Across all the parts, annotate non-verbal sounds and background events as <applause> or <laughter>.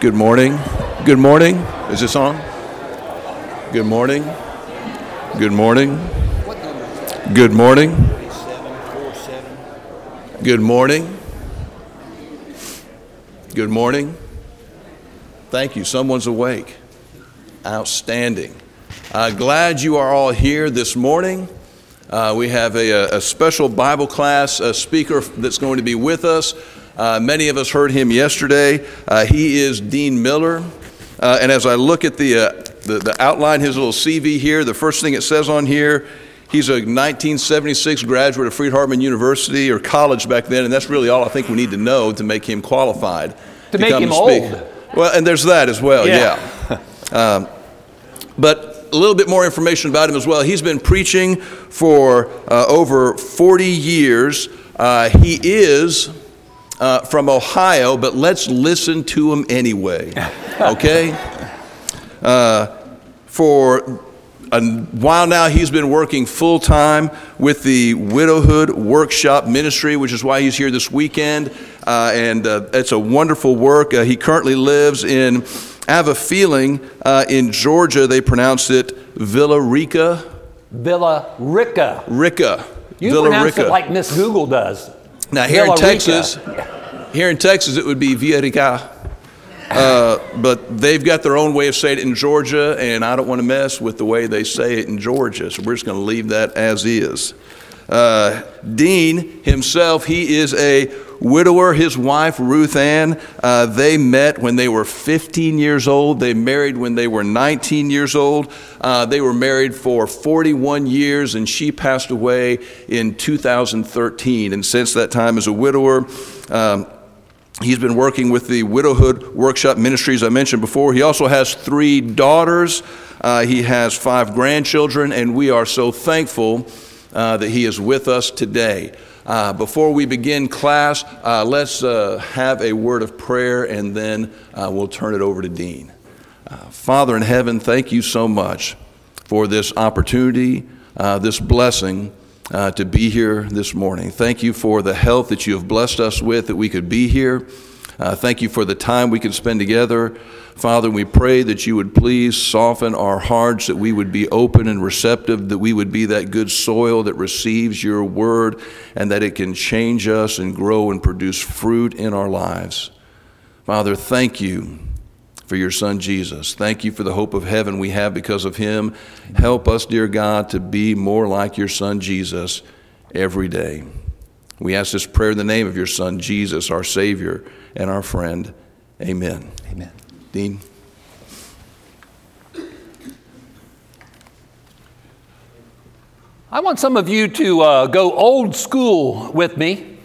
Good morning. Good morning. Is this on? Good morning. Good morning. Good morning. Good morning. Good morning. Thank you. Someone's awake. Outstanding. Uh, glad you are all here this morning. Uh, we have a, a, special Bible class a speaker that's going to be with us. Uh, many of us heard him yesterday. Uh, he is Dean Miller. Uh, and as I look at the, uh, the, the outline, his little CV here, the first thing it says on here, he's a 1976 graduate of Freed-Hardeman University or college back then, and that's really all I think we need to know to make him qualified to, to make him old. Well, and there's that as well. Yeah. yeah. <laughs> um, but a little bit more information about him as well. He's been preaching for uh, over 40 years. Uh, he is uh, from Ohio, but let's listen to him anyway, <laughs> okay? Uh, for a while now, he's been working full time with the Widowhood Workshop Ministry, which is why he's here this weekend. Uh, and uh, it's a wonderful work. Uh, he currently lives in I have a feeling uh, in Georgia they pronounce it Villa Rica. Villa Rica. Rica. You Villa pronounce Rica. it like Miss Google does. Now here in Texas, here in Texas, it would be Villarica. Uh, but they've got their own way of saying it in Georgia, and I don't want to mess with the way they say it in Georgia, so we're just going to leave that as is. Uh, Dean himself, he is a widower. His wife, Ruth Ann, uh, they met when they were 15 years old. They married when they were 19 years old. Uh, they were married for 41 years, and she passed away in 2013. And since that time, as a widower, um, He's been working with the Widowhood Workshop Ministries I mentioned before. He also has three daughters. Uh, he has five grandchildren, and we are so thankful uh, that he is with us today. Uh, before we begin class, uh, let's uh, have a word of prayer and then uh, we'll turn it over to Dean. Uh, Father in heaven, thank you so much for this opportunity, this blessing to be here this morning. Thank you for the health that you have blessed us with that we could be here. thank you for the time we can spend together. Father, we pray that you would please soften our hearts, that we would be open and receptive, that we would be that good soil that receives your word, and that it can change us and grow and produce fruit in our lives. Father, thank you for your son Jesus. Thank you for the hope of heaven we have because of him. Help us, dear God, to be more like your son Jesus every day. We ask this prayer in the name of your son Jesus, our Savior and our friend. Amen. Amen. Dean? I want some of you to uh, go old school with me.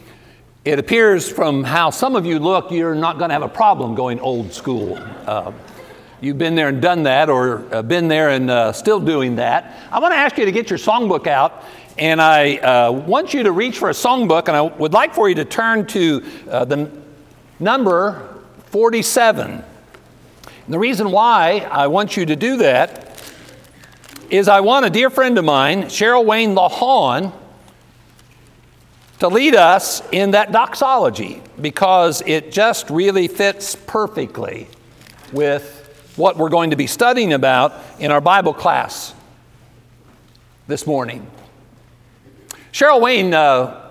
It appears from how some of you look, you're not going to have a problem going old school. Uh, you've been there and done that, or uh, been there and uh, still doing that. I want to ask you to get your songbook out, and I uh, want you to reach for a songbook, and I would like for you to turn to uh, the number 47. And the reason why I want you to do that is I want a dear friend of mine, Cheryl Wayne LaHawn, to lead us in that doxology because it just really fits perfectly with what we're going to be studying about in our Bible class this morning. Cheryl Wayne uh,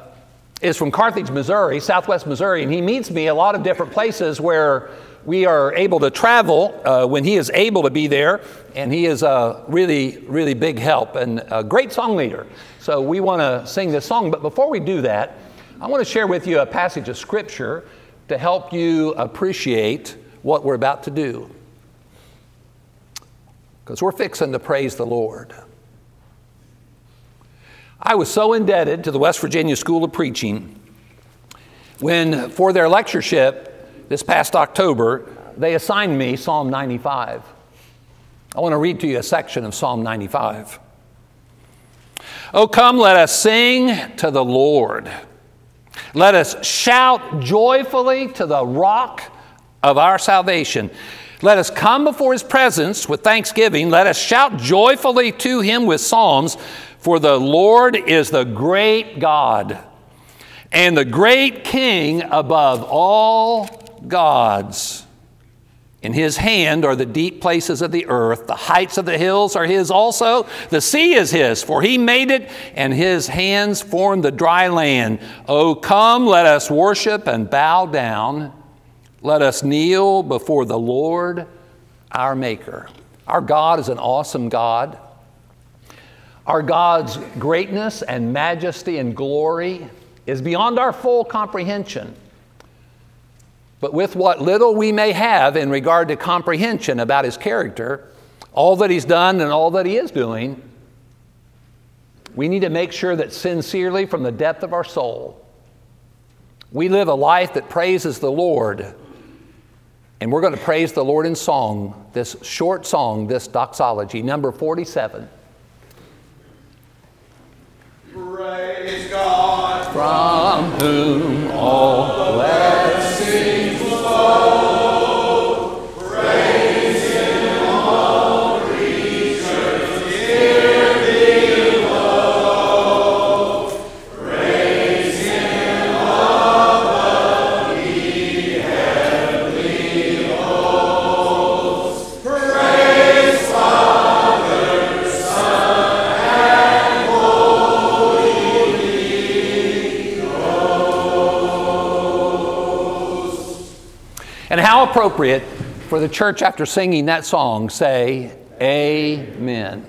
is from Carthage, Missouri, southwest Missouri, and he meets me a lot of different places where we are able to travel uh, when he is able to be there, and he is a really, really big help and a great song leader. So we want to sing this song, but before we do that, I want to share with you a passage of scripture to help you appreciate what we're about to do. Because we're fixing to praise the Lord. I was so indebted to the West Virginia School of Preaching when, for their lectureship, this past October, they assigned me Psalm 95. I want to read to you a section of Psalm 95. Oh, come, let us sing to the Lord. Let us shout joyfully to the rock of our salvation. Let us come before his presence with thanksgiving. Let us shout joyfully to him with psalms, for the Lord is the great God and the great King above all gods. In his hand are the deep places of the earth. The heights of the hills are his also. The sea is his, for he made it, and his hands formed the dry land. Oh, come, let us worship and bow down. Let us kneel before the Lord our Maker. Our God is an awesome God. Our God's greatness and majesty and glory is beyond our full comprehension. But with what little we may have in regard to comprehension about his character, all that he's done and all that he is doing, we need to make sure that sincerely from the depth of our soul, we live a life that praises the Lord. And we're going to praise the Lord in song, this short song, this doxology, number 47. Praise God. From whom all appropriate for the church after singing that song say, Amen.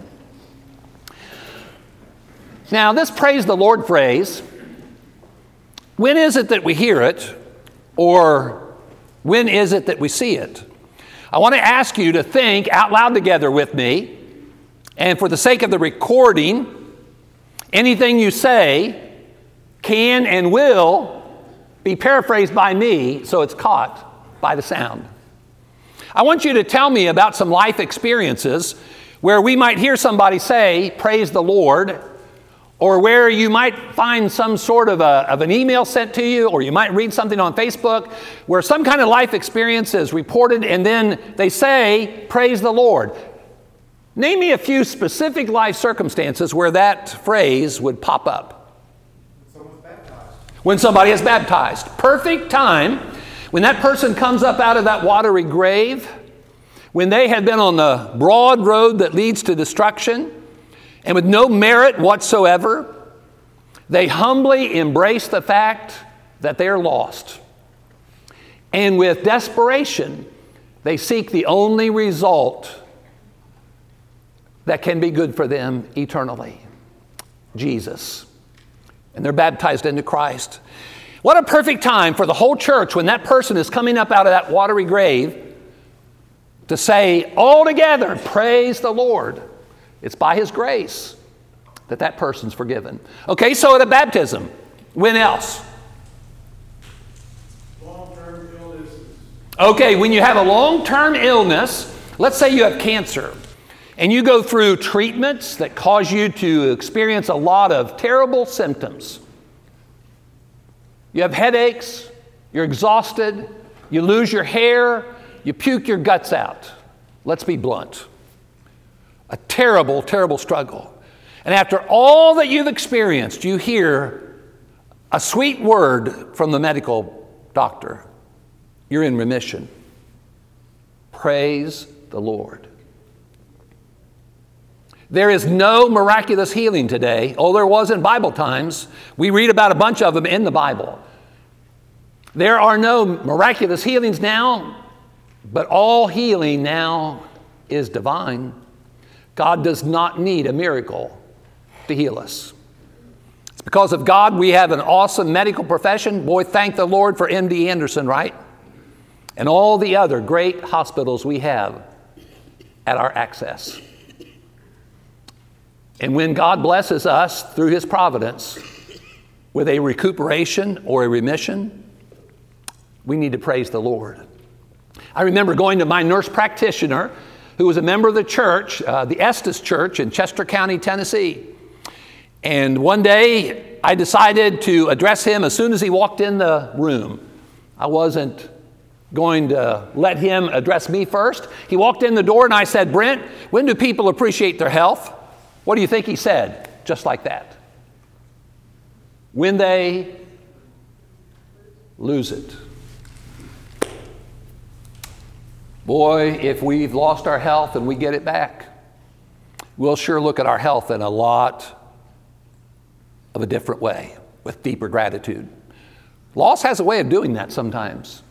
Now, this praise the Lord phrase, when is it that we hear it, or when is it that we see it? I want to ask you to think out loud together with me, and for the sake of the recording, anything you say can and will be paraphrased by me so it's caught by the sound. I want you to tell me about some life experiences where we might hear somebody say, Praise the Lord, or where you might find some sort of, a, of an email sent to you, or you might read something on Facebook where some kind of life experience is reported and then they say, Praise the Lord. Name me a few specific life circumstances where that phrase would pop up. When somebody is baptized. Perfect time when that person comes up out of that watery grave, when they had been on the broad road that leads to destruction, and with no merit whatsoever, they humbly embrace the fact that they're lost. And with desperation, they seek the only result that can be good for them eternally Jesus. And they're baptized into Christ. What a perfect time for the whole church when that person is coming up out of that watery grave to say, all together, praise the Lord. It's by His grace that that person's forgiven. Okay, so at a baptism, when else? Long-term illnesses. Okay, when you have a long term illness, let's say you have cancer, and you go through treatments that cause you to experience a lot of terrible symptoms. You have headaches, you're exhausted, you lose your hair, you puke your guts out. Let's be blunt. A terrible, terrible struggle. And after all that you've experienced, you hear a sweet word from the medical doctor. You're in remission. Praise the Lord. There is no miraculous healing today. Oh, there was in Bible times. We read about a bunch of them in the Bible. There are no miraculous healings now, but all healing now is divine. God does not need a miracle to heal us. It's because of God we have an awesome medical profession. Boy, thank the Lord for MD Anderson, right? And all the other great hospitals we have at our access. And when God blesses us through His providence with a recuperation or a remission, we need to praise the Lord. I remember going to my nurse practitioner, who was a member of the church, uh, the Estes Church in Chester County, Tennessee. And one day I decided to address him as soon as he walked in the room. I wasn't going to let him address me first. He walked in the door and I said, Brent, when do people appreciate their health? What do you think he said? Just like that. When they lose it. Boy, if we've lost our health and we get it back, we'll sure look at our health in a lot of a different way with deeper gratitude. Loss has a way of doing that sometimes.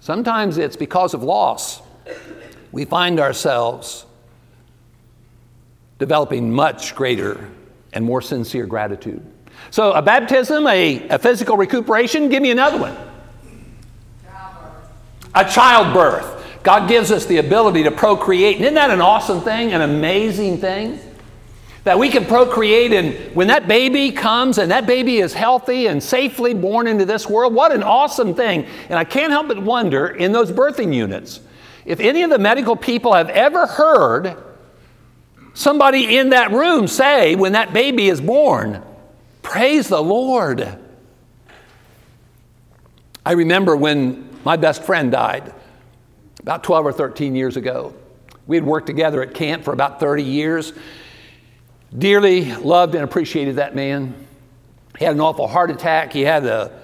Sometimes it's because of loss. We find ourselves developing much greater and more sincere gratitude. So, a baptism, a, a physical recuperation, give me another one. Childbirth. A childbirth. God gives us the ability to procreate. Isn't that an awesome thing, an amazing thing? That we can procreate, and when that baby comes and that baby is healthy and safely born into this world, what an awesome thing. And I can't help but wonder in those birthing units, if any of the medical people have ever heard somebody in that room say, when that baby is born, Praise the Lord. I remember when my best friend died about 12 or 13 years ago. We had worked together at camp for about 30 years. Dearly loved and appreciated that man. He had an awful heart attack. He had a,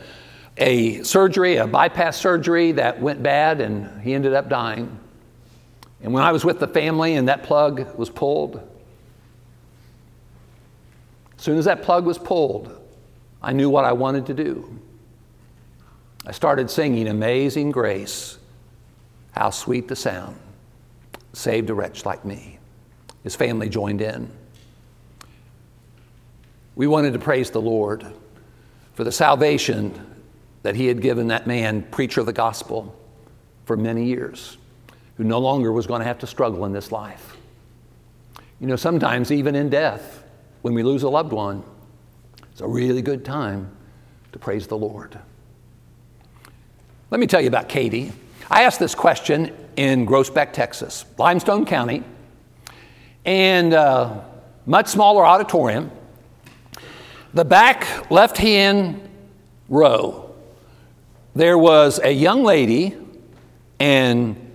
a surgery, a bypass surgery that went bad, and he ended up dying. And when I was with the family and that plug was pulled, as soon as that plug was pulled, I knew what I wanted to do. I started singing Amazing Grace. How sweet the sound saved a wretch like me. His family joined in. We wanted to praise the Lord for the salvation that He had given that man, preacher of the gospel, for many years, who no longer was going to have to struggle in this life. You know, sometimes even in death, when we lose a loved one, it's a really good time to praise the Lord. Let me tell you about Katie. I asked this question in Groesbeck, Texas, Limestone County, and uh, much smaller auditorium. The back left hand row, there was a young lady and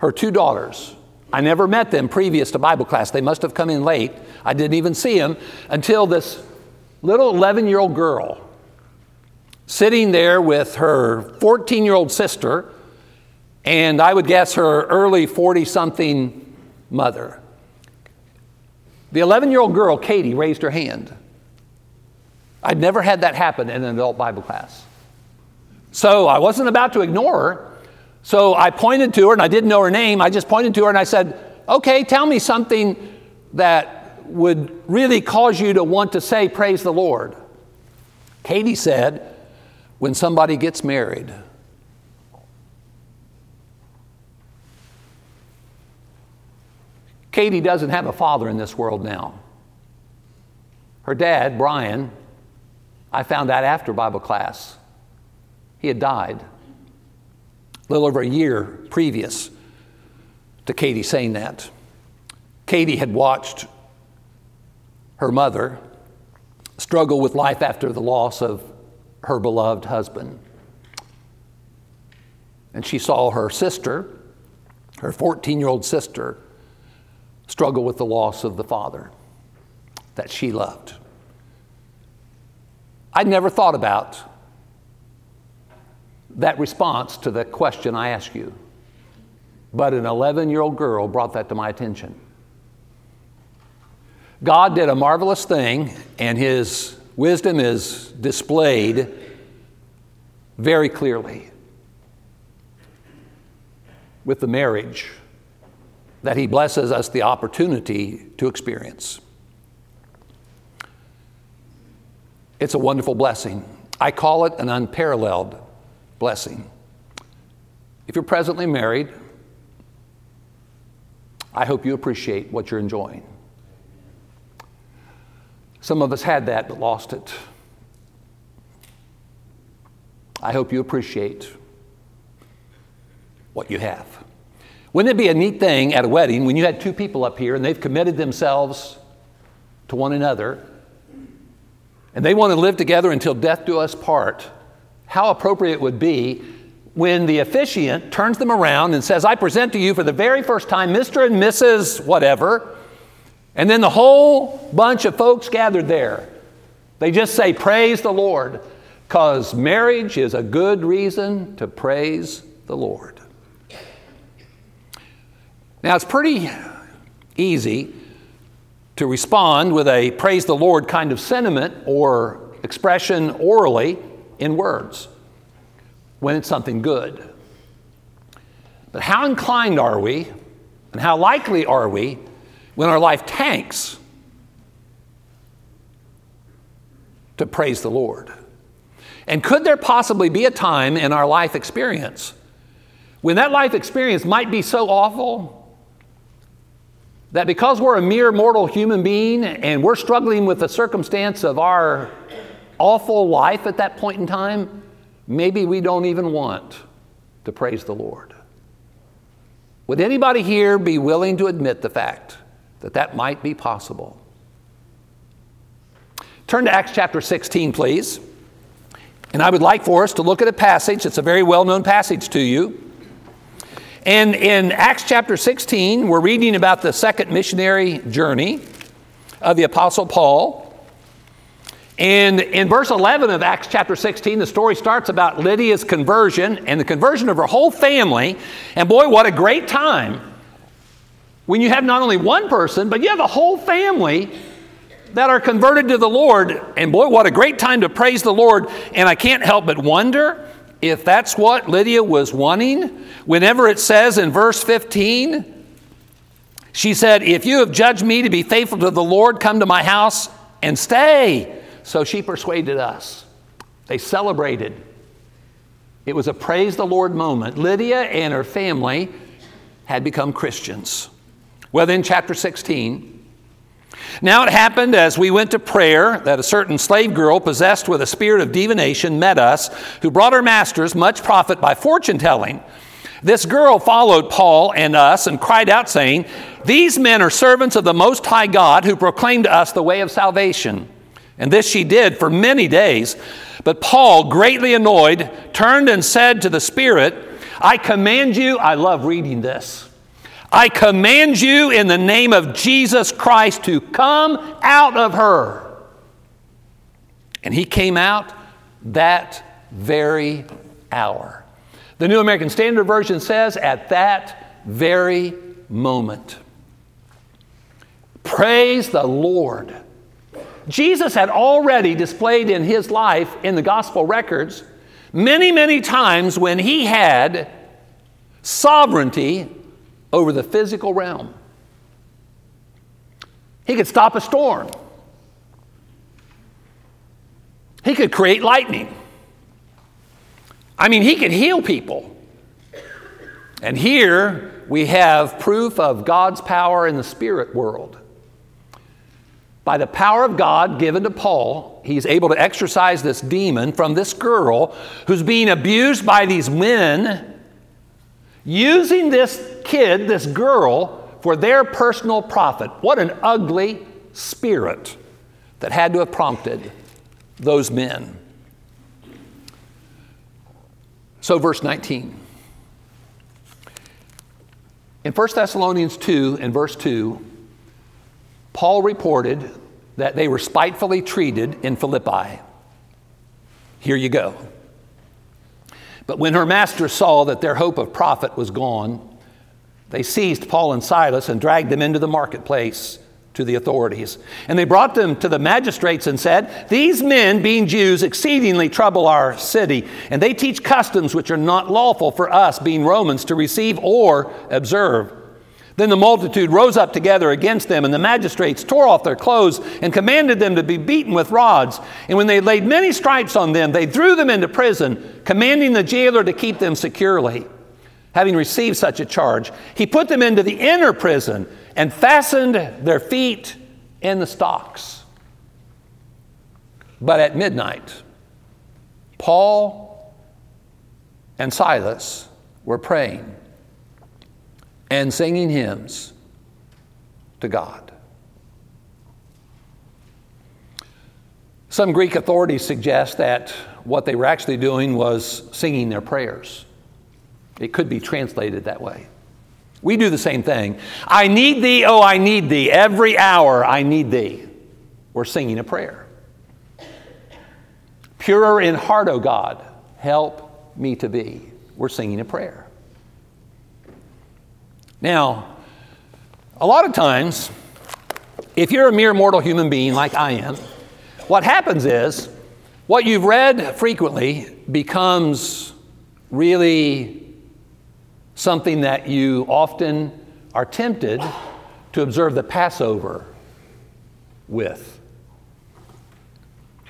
her two daughters. I never met them previous to Bible class. They must have come in late. I didn't even see them until this little 11 year old girl sitting there with her 14 year old sister and I would guess her early 40 something mother. The 11 year old girl, Katie, raised her hand. I'd never had that happen in an adult Bible class. So I wasn't about to ignore her. So I pointed to her, and I didn't know her name. I just pointed to her and I said, Okay, tell me something that would really cause you to want to say, Praise the Lord. Katie said, When somebody gets married. Katie doesn't have a father in this world now. Her dad, Brian, I found out after Bible class, he had died a little over a year previous to Katie saying that. Katie had watched her mother struggle with life after the loss of her beloved husband. And she saw her sister, her 14 year old sister, struggle with the loss of the father that she loved. I'd never thought about that response to the question I asked you, but an 11 year old girl brought that to my attention. God did a marvelous thing, and His wisdom is displayed very clearly with the marriage that He blesses us the opportunity to experience. It's a wonderful blessing. I call it an unparalleled blessing. If you're presently married, I hope you appreciate what you're enjoying. Some of us had that but lost it. I hope you appreciate what you have. Wouldn't it be a neat thing at a wedding when you had two people up here and they've committed themselves to one another and they want to live together until death do us part? How appropriate it would be when the officiant turns them around and says, I present to you for the very first time Mr. and Mrs. whatever, and then the whole bunch of folks gathered there. They just say, Praise the Lord, because marriage is a good reason to praise the Lord. Now, it's pretty easy to respond with a praise the Lord kind of sentiment or expression orally in words when it's something good. But how inclined are we, and how likely are we, when our life tanks, to praise the Lord? And could there possibly be a time in our life experience when that life experience might be so awful that because we're a mere mortal human being and we're struggling with the circumstance of our awful life at that point in time, maybe we don't even want to praise the Lord? Would anybody here be willing to admit the fact that that might be possible? Turn to Acts chapter 16, please. And I would like for us to look at a passage, it's a very well known passage to you. And in Acts chapter 16, we're reading about the second missionary journey of the Apostle Paul. And in verse 11 of Acts chapter 16, the story starts about Lydia's conversion and the conversion of her whole family. And boy, what a great time when you have not only one person, but you have a whole family that are converted to the Lord. And boy, what a great time to praise the Lord. And I can't help but wonder if that's what Lydia was wanting, whenever it says in verse 15, she said, If you have judged me to be faithful to the Lord, come to my house and stay. So she persuaded us. They celebrated. It was a praise the Lord moment. Lydia and her family had become Christians. Well, then, chapter 16, now it happened as we went to prayer that a certain slave girl possessed with a spirit of divination met us, who brought her masters much profit by fortune telling. This girl followed Paul and us and cried out, saying, These men are servants of the Most High God who proclaim to us the way of salvation. And this she did for many days. But Paul, greatly annoyed, turned and said to the Spirit, I command you, I love reading this. I command you in the name of Jesus Christ to come out of her. And he came out that very hour. The New American Standard Version says, at that very moment. Praise the Lord. Jesus had already displayed in his life in the gospel records many, many times when he had sovereignty over the physical realm. He could stop a storm. He could create lightning. I mean, he could heal people. And here we have proof of God's power in the spirit world. By the power of God given to Paul, he's able to exorcise this demon from this girl who's being abused by these men using this kid, this girl, for their personal profit. What an ugly spirit that had to have prompted those men. So, verse 19. In 1 Thessalonians 2 and verse 2, Paul reported that they were spitefully treated in Philippi. Here you go. But when her master saw that their hope of profit was gone, they seized Paul and Silas and dragged them into the marketplace to the authorities. And they brought them to the magistrates and said, These men, being Jews, exceedingly trouble our city, and they teach customs which are not lawful for us, being Romans, to receive or observe. Then the multitude rose up together against them, and the magistrates tore off their clothes and commanded them to be beaten with rods. And when they laid many stripes on them, they threw them into prison, commanding the jailer to keep them securely. Having received such a charge, he put them into the inner prison and fastened their feet in the stocks. But at midnight, Paul and Silas were praying and singing hymns to God. Some Greek authorities suggest that what they were actually doing was singing their prayers. It could be translated that way. We do the same thing. I need thee, oh, I need thee. Every hour I need thee. We're singing a prayer. Purer in heart, O God, help me to be. We're singing a prayer. Now, A lot of times, if you're a mere mortal human being like I am, what happens is what you've read frequently becomes really something that you often are tempted to observe the Passover with.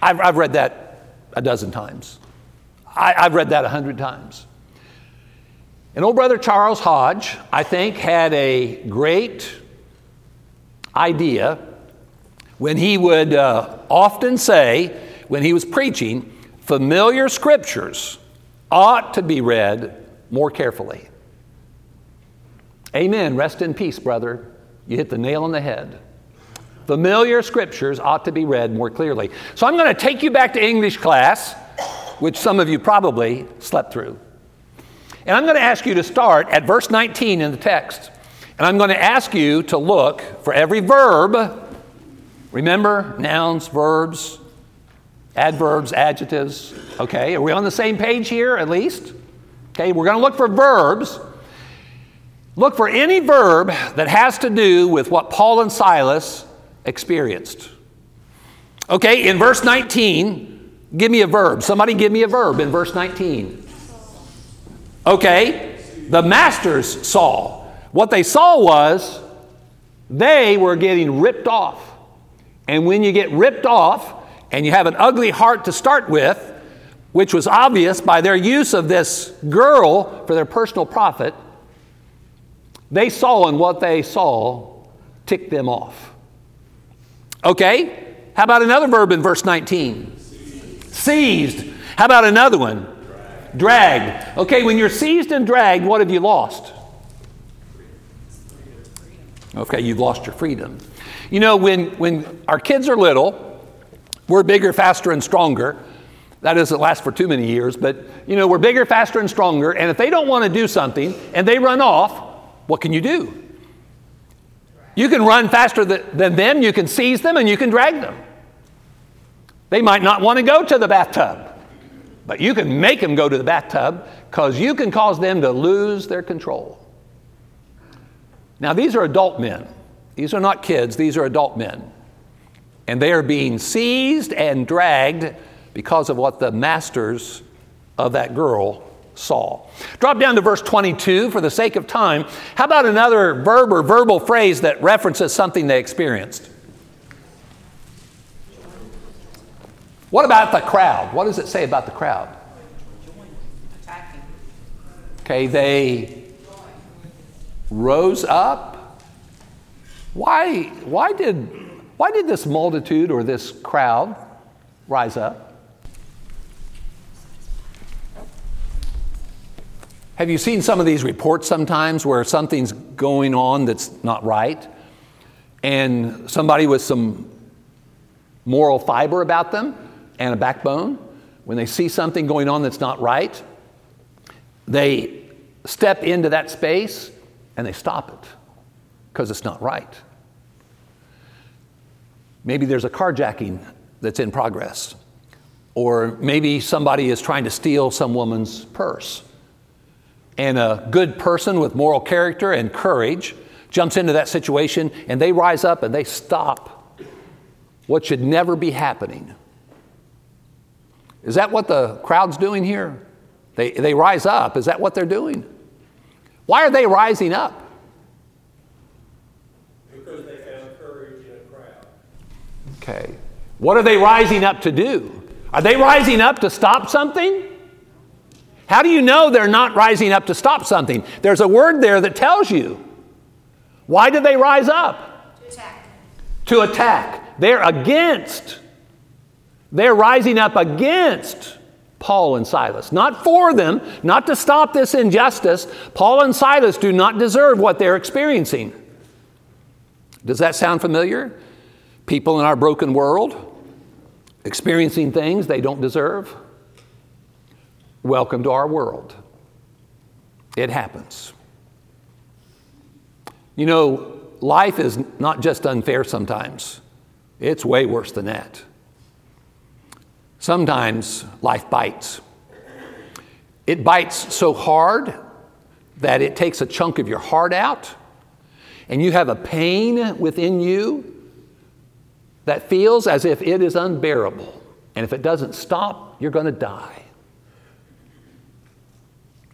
I've, I've read that a dozen times. I, I've read that a hundred times. And old brother Charles Hodge, I think, had a great idea when he would uh, often say, when he was preaching, familiar scriptures ought to be read more carefully. Amen. Rest in peace, brother. You hit the nail on the head. Familiar scriptures ought to be read more clearly. So I'm going to take you back to English class, which some of you probably slept through. And I'm going to ask you to start at verse 19 in the text. And I'm going to ask you to look for every verb. Remember, nouns, verbs, adverbs, adjectives. Okay, are we on the same page here at least? Okay, we're going to look for verbs. Look for any verb that has to do with what Paul and Silas experienced. Okay, in verse 19, give me a verb. Somebody give me a verb in verse 19. Okay, the masters saw. What they saw was they were getting ripped off. And when you get ripped off and you have an ugly heart to start with, which was obvious by their use of this girl for their personal profit, they saw and what they saw ticked them off. Okay? How about another verb in verse 19? Seized. How about another one? Dragged. Okay, when you're seized and dragged, what have you lost? Okay, you've lost your freedom. You know, when, when our kids are little, we're bigger, faster, and stronger. That doesn't last for too many years, but you know, we're bigger, faster, and stronger. And if they don't want to do something and they run off, what can you do? You can run faster than them, you can seize them, and you can drag them. They might not want to go to the bathtub, but you can make them go to the bathtub because you can cause them to lose their control. Now, these are adult men. These are not kids, these are adult men. And they are being seized and dragged because of what the masters of that girl saw. Drop down to verse 22 for the sake of time. How about another verb or verbal phrase that references something they experienced? What about the crowd? What does it say about the crowd? Okay, they rose up. Why, why, did, why did this multitude or this crowd rise up? Have you seen some of these reports sometimes where something's going on that's not right? And somebody with some moral fiber about them and a backbone, when they see something going on that's not right, they step into that space and they stop it because it's not right. Maybe there's a carjacking that's in progress, or maybe somebody is trying to steal some woman's purse and a good person with moral character and courage jumps into that situation and they rise up and they stop what should never be happening. Is that what the crowd's doing here? They, they rise up. Is that what they're doing? Why are they rising up? Because they found courage in a crowd. Okay. What are they rising up to do? Are they rising up to stop something? How do you know they're not rising up to stop something? There's a word there that tells you. Why did they rise up? To attack. To attack. They're against. They're rising up against Paul and Silas. Not for them, not to stop this injustice. Paul and Silas do not deserve what they're experiencing. Does that sound familiar? People in our broken world experiencing things they don't deserve. Welcome to our world. It happens. You know, life is not just unfair sometimes, it's way worse than that. Sometimes life bites. It bites so hard that it takes a chunk of your heart out. and you have a pain within you that feels as if it is unbearable. And if it doesn't stop, you're going to die.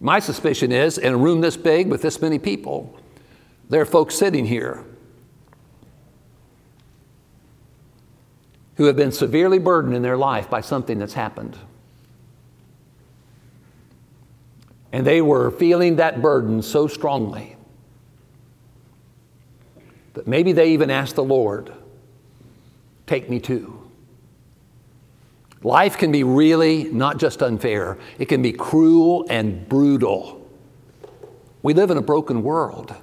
My suspicion is in a room this big with this many people, there are folks sitting here who have been severely burdened in their life by something that's happened. And they were feeling that burden so strongly that maybe they even asked the Lord, Take me too. Life can be really not just unfair, it can be cruel and brutal. We live in a broken world.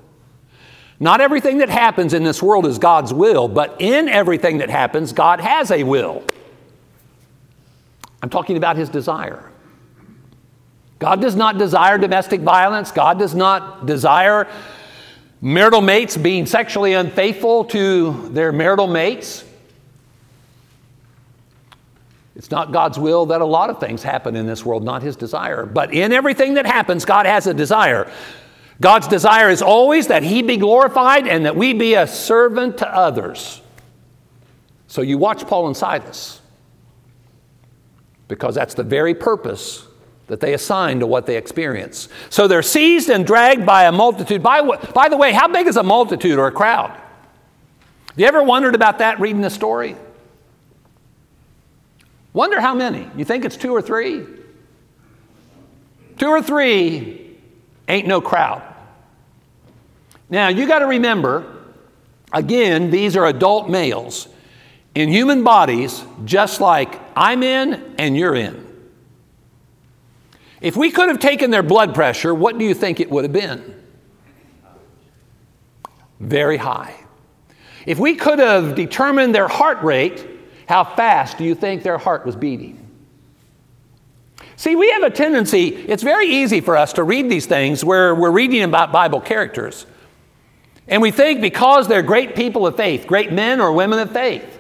Not everything that happens in this world is God's will, but in everything that happens, God has a will. I'm talking about His desire. God does not desire domestic violence. God does not desire marital mates being sexually unfaithful to their marital mates. It's not God's will that a lot of things happen in this world, not His desire. But in everything that happens, God has a desire. God's desire is always that He be glorified and that we be a servant to others. So you watch Paul and Silas because that's the very purpose that they assign to what they experience. So they're seized and dragged by a multitude. By, by the way, how big is a multitude or a crowd? Have you ever wondered about that reading the story? Wonder how many? You think it's two or three? Two or three ain't no crowd. Now, you got to remember, again, these are adult males in human bodies, just like I'm in and you're in. If we could have taken their blood pressure, what do you think it would have been? Very high. If we could have determined their heart rate, how fast do you think their heart was beating? See, we have a tendency, it's very easy for us to read these things where we're reading about Bible characters. And we think because they're great people of faith, great men or women of faith,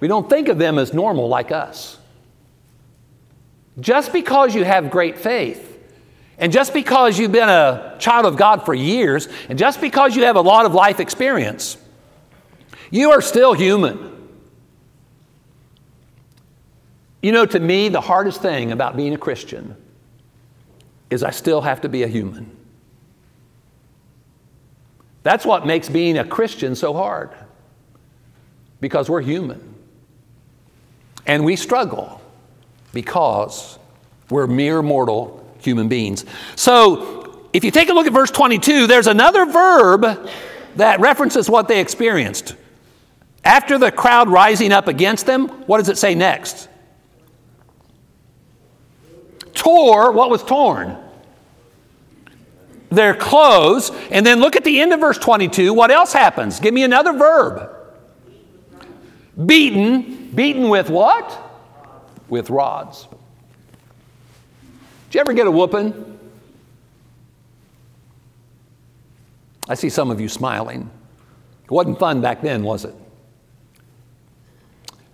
we don't think of them as normal like us. Just because you have great faith, and just because you've been a child of God for years, and just because you have a lot of life experience, you are still human. You know, to me, the hardest thing about being a Christian is I still have to be a human. That's what makes being a Christian so hard, because we're human. And we struggle because we're mere mortal human beings. So, if you take a look at verse 22, there's another verb that references what they experienced. After the crowd rising up against them, what does it say next? Tore, what was torn? Their clothes. And then look at the end of verse 22. What else happens? Give me another verb. Beaten. Beaten with what? With rods. Did you ever get a whooping? I see some of you smiling. It wasn't fun back then, was it?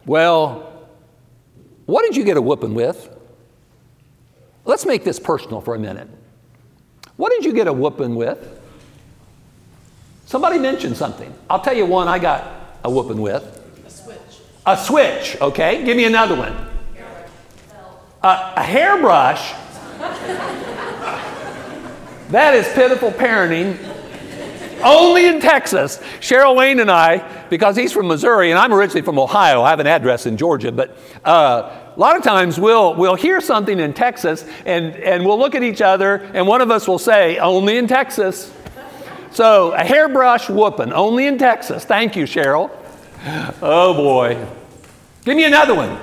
Well, what did you get a whooping with? Let's make this personal for a minute. What did you get a whooping with? Somebody mentioned something. I'll tell you one I got a whooping with. A switch. A switch, okay? Give me another one. A, a hairbrush. <laughs> that is pitiful parenting. Only in Texas. Cheryl Wayne and I, because he's from Missouri and I'm originally from Ohio, I have an address in Georgia, but uh, a lot of times we'll, we'll hear something in Texas and, and we'll look at each other and one of us will say, Only in Texas. So a hairbrush whooping, only in Texas. Thank you, Cheryl. Oh boy. Give me another one.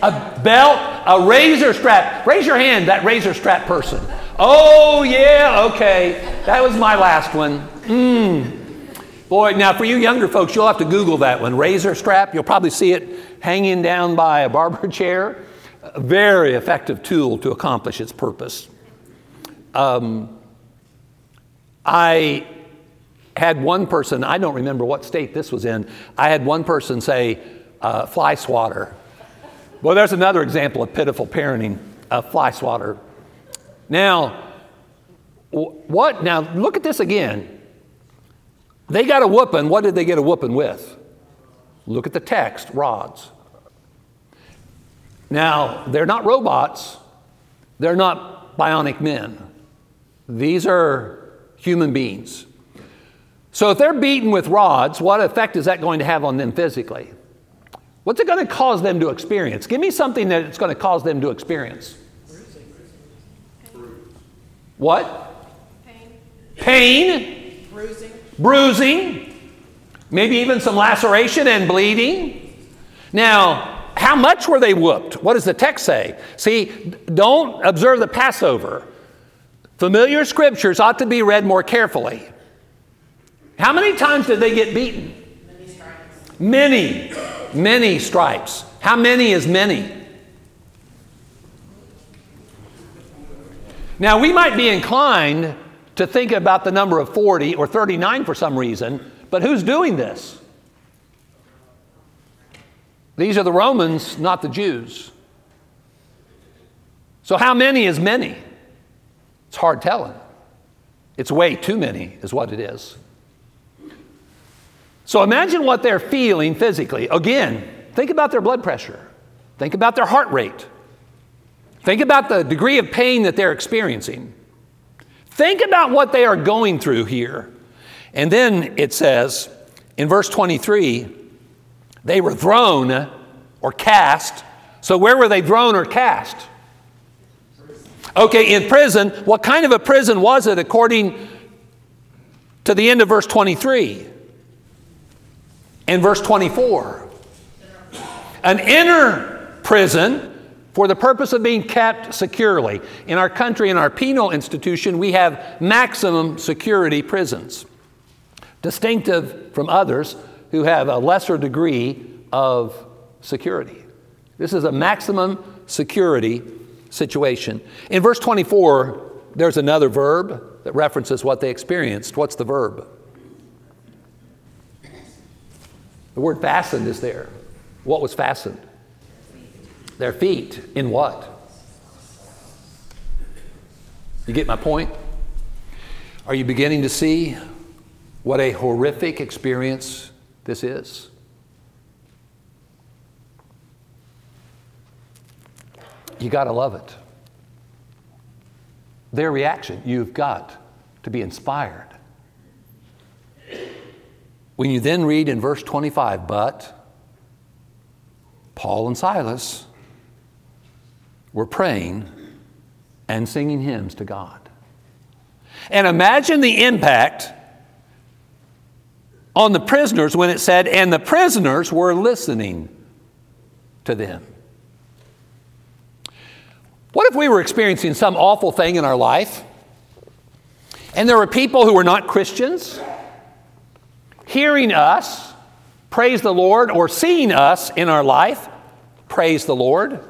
A belt, a razor strap. Raise your hand, that razor strap person. Oh, yeah, okay. That was my last one. Mmm. Boy, now for you younger folks, you'll have to Google that one. Razor strap, you'll probably see it hanging down by a barber <laughs> chair. A very effective tool to accomplish its purpose. Um, I had one person, I don't remember what state this was in, I had one person say, uh, fly swatter. Well, there's another example of pitiful parenting, a fly swatter. Now, What? Now, look at this again. They got a whooping. What did they get a whooping with? Look at the text rods. Now, they're not robots, they're not bionic men. These are human beings. So, if they're beaten with rods, what effect is that going to have on them physically? What's it going to cause them to experience? Give me something that it's going to cause them to experience. What? Pain. bruising, bruising, maybe even some laceration and bleeding. Now, how much were they whooped? What does the text say? See, don't observe the Passover. Familiar scriptures ought to be read more carefully. How many times did they get beaten? many stripes, Many, many stripes. How many is many? Now, we might be inclined to think about the number of 40 or 39 for some reason, but who's doing this? These are the Romans, not the Jews. So, how many is many? It's hard telling. It's way too many, is what it is. So imagine what they're feeling physically. Again, think about their blood pressure, think about their heart rate, think about the degree of pain that they're experiencing. Think about what they are going through here. And then it says in verse 23 they were thrown or cast. So, where were they thrown or cast? Okay, in prison. What kind of a prison was it according to the end of verse 23? in verse 24. An inner prison for the purpose of being kept securely. In our country, in our penal institution, we have maximum security prisons, distinctive from others who have a lesser degree of security. This is a maximum security situation. In verse 24, there's another verb that references what they experienced. What's the verb? The word fastened is there. What was fastened? Their feet. In what? You get my point? Are you beginning to see what a horrific experience this is? You got to love it. Their reaction, you've got to be inspired. When you then read in verse 25, but Paul and Silas were praying and singing hymns to God. And imagine the impact on the prisoners when it said, and the prisoners were listening to them. What if we were experiencing some awful thing in our life and there were people who were not Christians? hearing us praise the Lord or seeing us in our life praise the Lord.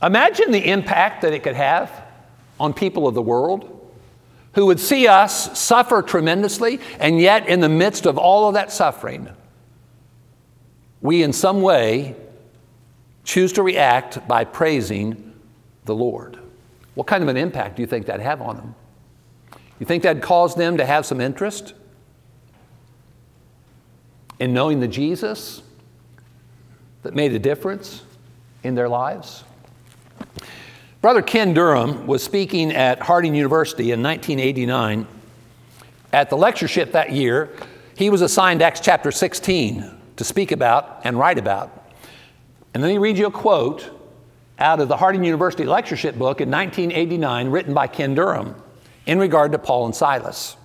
Imagine the impact that it could have on people of the world who would see us suffer tremendously, and yet, in the midst of all of that suffering, we in some way choose to react by praising the Lord. What kind of an impact do you think that'd have on them? You think that'd cause them to have some interest? in knowing the Jesus that made a difference in their lives? Brother Ken Durham was speaking at Harding University in 1989. At the lectureship that year, he was assigned Acts chapter 16 to speak about and write about. And let me read you a quote out of the Harding University lectureship book in 1989, written by Ken Durham in regard to Paul and Silas.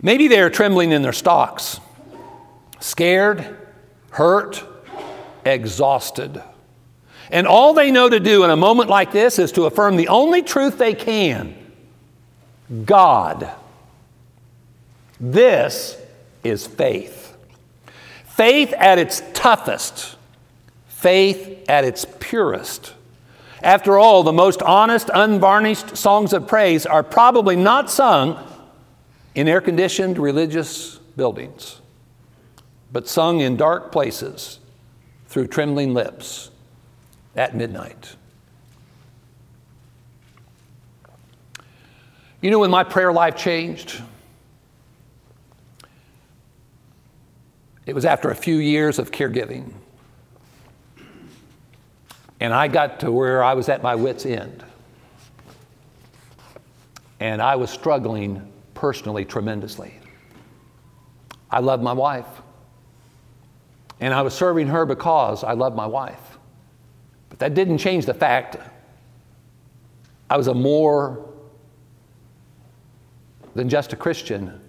Maybe they are trembling in their stocks scared, hurt, exhausted. And all they know to do in a moment like this is to affirm the only truth they can God. This is faith. Faith at its toughest, faith at its purest. After all, the most honest, unvarnished songs of praise are probably not sung in air conditioned religious buildings but sung in dark places through trembling lips at midnight. You know when my prayer life changed? It was after a few years of caregiving. And I got to where I was at my wits' end. And I was struggling personally tremendously. I loved my wife. And I was serving her because I loved my wife. But that didn't change the fact I was a more than just a Christian.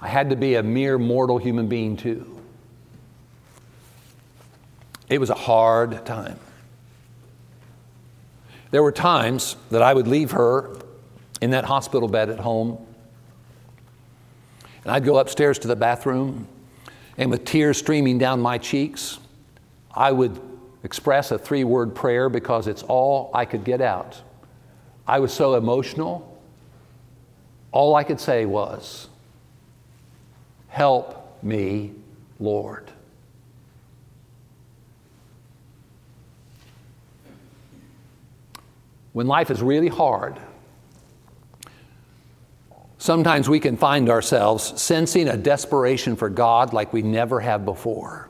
I had to be a mere mortal human being too. It was a hard time. There were times that I would leave her in that hospital bed at home, and I'd go upstairs to the bathroom, and with tears streaming down my cheeks, I would express a three word prayer because it's all I could get out. I was so emotional, all I could say was, Help me, Lord. When life is really hard, sometimes we can find ourselves sensing a desperation for God like we never have before.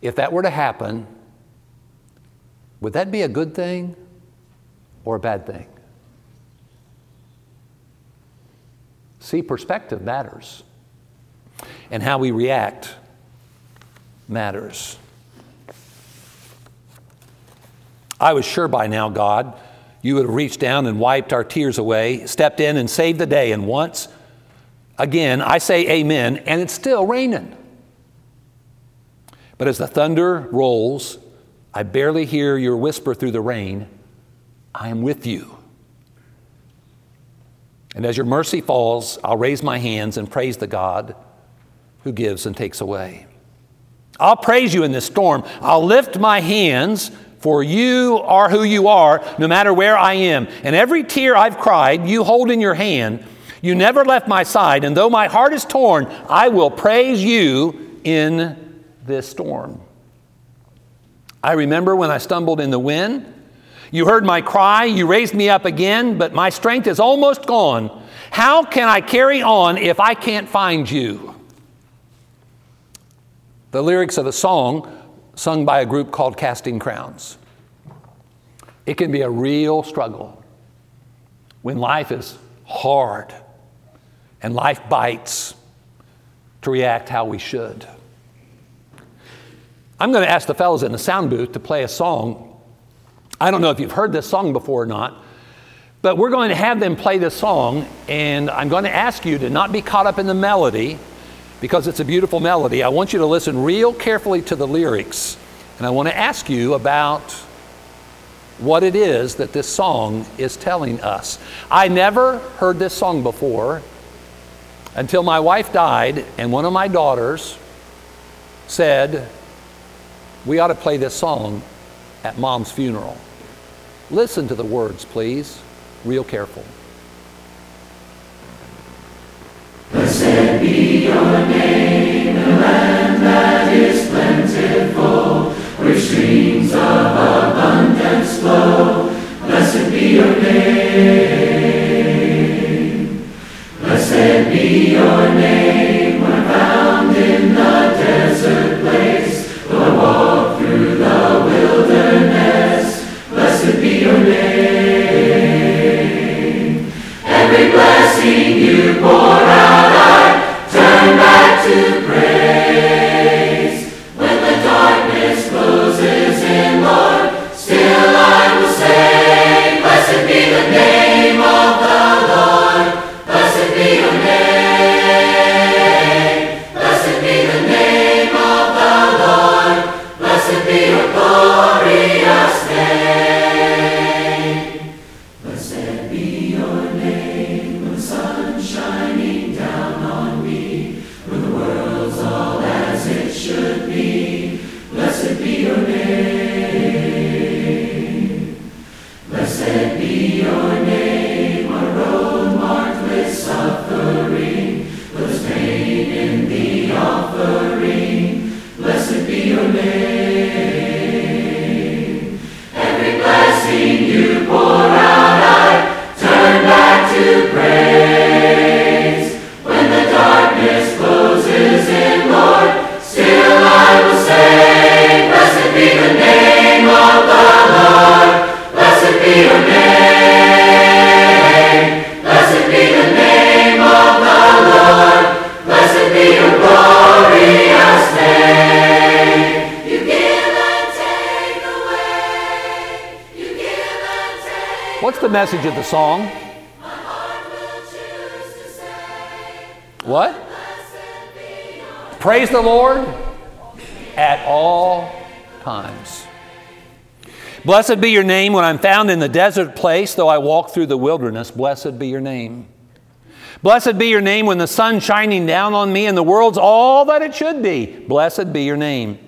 If that were to happen, would that be a good thing or a bad thing? See, perspective matters, and how we react matters. I was sure by now, God, you would have reached down and wiped our tears away, stepped in and saved the day. And once again, I say amen, and it's still raining. But as the thunder rolls, I barely hear your whisper through the rain I am with you. And as your mercy falls, I'll raise my hands and praise the God who gives and takes away. I'll praise you in this storm. I'll lift my hands for you are who you are, no matter where I am. And every tear I've cried, you hold in your hand. You never left my side, and though my heart is torn, I will praise you in this storm. I remember when I stumbled in the wind. You heard my cry, you raised me up again, but my strength is almost gone. How can I carry on if I can't find you? The lyrics of a song sung by a group called Casting Crowns. It can be a real struggle when life is hard and life bites to react how we should. I'm going to ask the fellows in the sound booth to play a song. I don't know if you've heard this song before or not, but we're going to have them play this song, and I'm going to ask you to not be caught up in the melody because it's a beautiful melody. I want you to listen real carefully to the lyrics, and I want to ask you about what it is that this song is telling us. I never heard this song before until my wife died, and one of my daughters said, We ought to play this song at mom's funeral. Listen to the words, please, real careful. Blessed be your name, the land that is plentiful, where streams of abundance flow. Blessed be your name. Blessed be your name, we're found in the desert place, or walk your name. Every blessing you pour out, song? What? Praise the Lord at all times. Blessed be your name when I'm found in the desert place, though I walk through the wilderness. Blessed be your name. Blessed be your name when the sun's shining down on me and the world's all that it should be. Blessed be your name.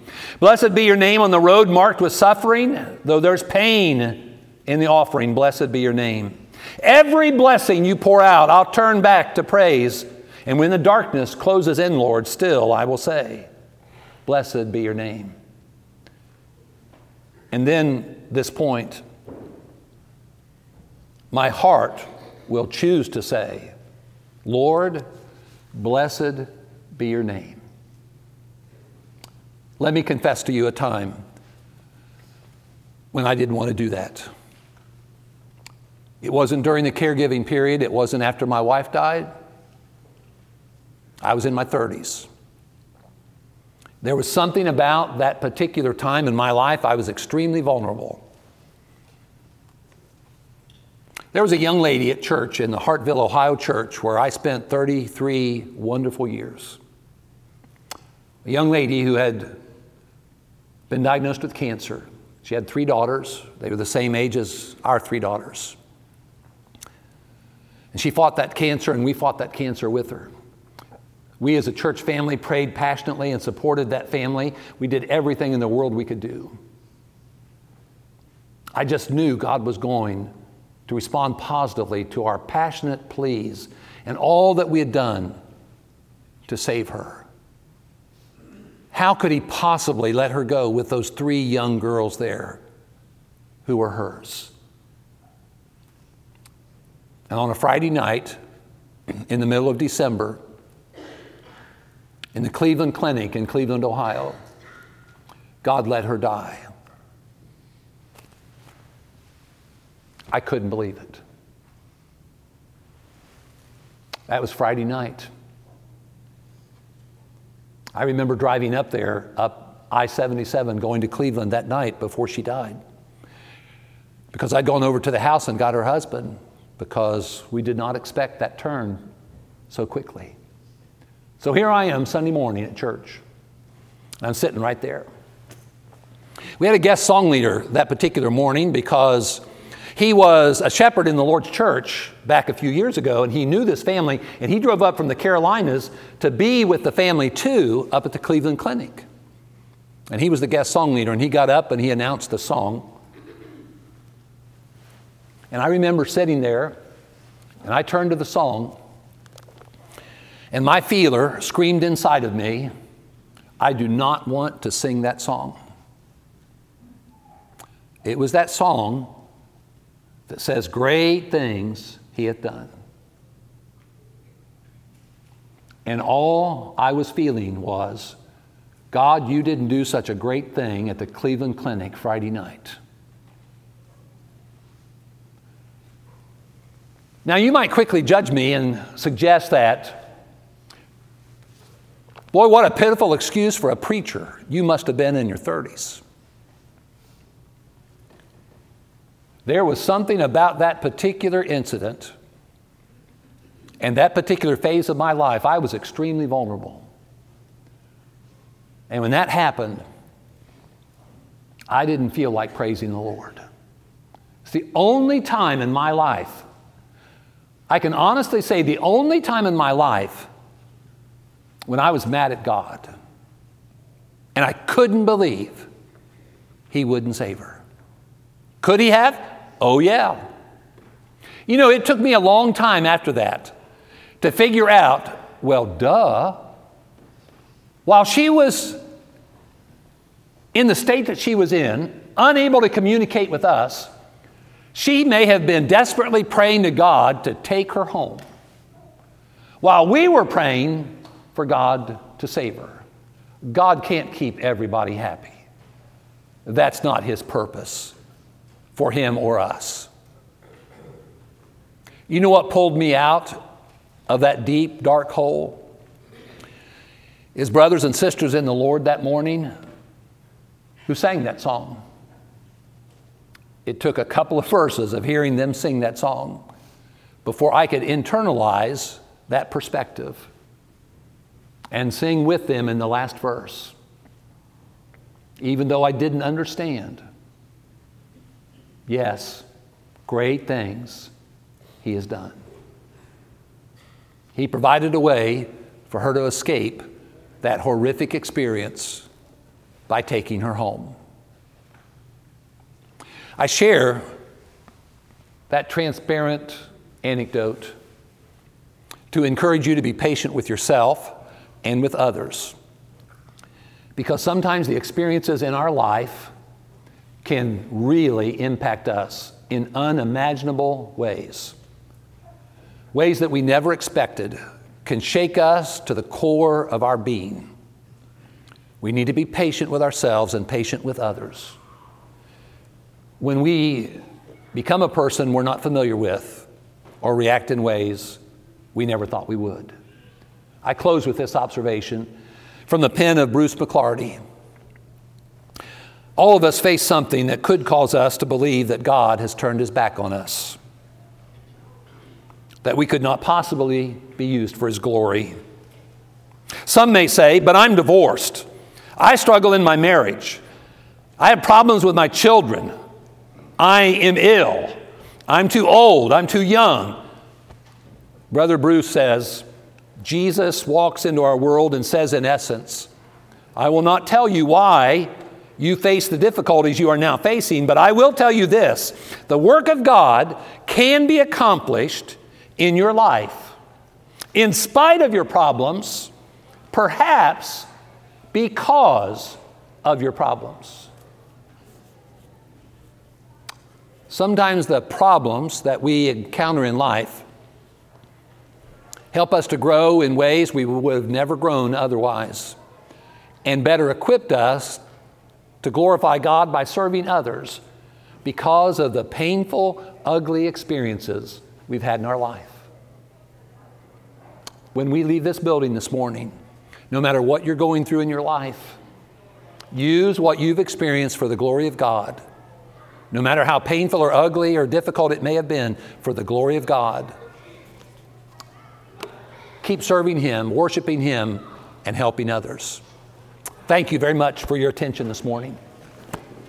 Blessed be your name on the road marked with suffering, though there's pain in the offering. Blessed be your name. Every blessing you pour out, I'll turn back to praise. And when the darkness closes in, Lord, still I will say, Blessed be your name. And then this point, my heart will choose to say, Lord, blessed be your name. Let me confess to you a time when I didn't want to do that. It wasn't during the caregiving period, it wasn't after my wife died. I was in my 30s. There was something about that particular time in my life, I was extremely vulnerable. There was a young lady at church in the Hartville, Ohio church where I spent 33 wonderful years. A young lady who had been diagnosed with cancer. She had three daughters. They were the same age as our three daughters. And she fought that cancer, and we fought that cancer with her. We as a church family prayed passionately and supported that family. We did everything in the world we could do. I just knew God was going to respond positively to our passionate pleas and all that we had done to save her. How could he possibly let her go with those three young girls there who were hers? And on a Friday night in the middle of December, in the Cleveland Clinic in Cleveland, Ohio. God let her die. I couldn't believe it. That was Friday night. I remember driving up there, up I 77, going to Cleveland that night before she died. Because I'd gone over to the house and got her husband because we did not expect that turn so quickly. So here I am Sunday morning at church. I'm sitting right there. We had a guest song leader that particular morning because he was a shepherd in the Lord's church back a few years ago, and he knew this family, and he drove up from the Carolinas to be with the family too up at the Cleveland Clinic. And he was the guest song leader, and he got up and he announced the song. And I remember sitting there, and I turned to the song, and my feeler screamed inside of me, I do not want to sing that song. It was that song that says, Great things he hath done. And all I was feeling was, God, you didn't do such a great thing at the Cleveland Clinic Friday night. Now, you might quickly judge me and suggest that Boy, what a pitiful excuse for a preacher. You must have been in your 30s. There was something about that particular incident and that particular phase of my life, I was extremely vulnerable. And when that happened, I didn't feel like praising the Lord. It's the only time in my life, I can honestly say, the only time in my life when I was mad at God. And I couldn't believe He wouldn't save her. Could He have? Oh, yeah. You know, it took me a long time after that to figure out well, duh. While she was in the state that she was in, unable to communicate with us, she may have been desperately praying to God to take her home. While we were praying for God to save her. God can't keep everybody happy. That's not His purpose for him or us. You know what pulled me out of that deep, dark hole? Is brothers and sisters in the Lord that morning who sang that song. It took a couple of verses of hearing them sing that song before I could internalize that perspective and sing with them in the last verse, even though I didn't understand. Yes, great things He has done. He provided a way for her to escape that horrific experience by taking her home. I share that transparent anecdote to encourage you to be patient with yourself and with others. Because sometimes the experiences in our life can really impact us in unimaginable ways. Ways that we never expected can shake us to the core of our being. We need to be patient with ourselves and patient with others. When we become a person we're not familiar with or react in ways we never thought we would. I close with this observation from the pen of Bruce McLarty. All of us face something that could cause us to believe that God has turned his back on us, that we could not possibly be used for his glory. Some may say, but I'm divorced. I struggle in my marriage. I have problems with my children. I am ill. I'm too old. I'm too young. Brother Bruce says, Jesus walks into our world and says, in essence, I will not tell you why you face the difficulties you are now facing, but I will tell you this the work of God can be accomplished in your life. In spite of your problems, perhaps because of your problems. Sometimes the problems that we encounter in life help us to grow in ways we would have never grown otherwise, and better equipped us to glorify God by serving others because of the painful, ugly experiences we've had in our life. When we leave this building this morning, no matter what you're going through in your life, use what you've experienced for the glory of God. No matter how painful or ugly or difficult it may have been, for the glory of God. Keep serving Him, worshiping Him, and helping others. Thank you very much for your attention this morning.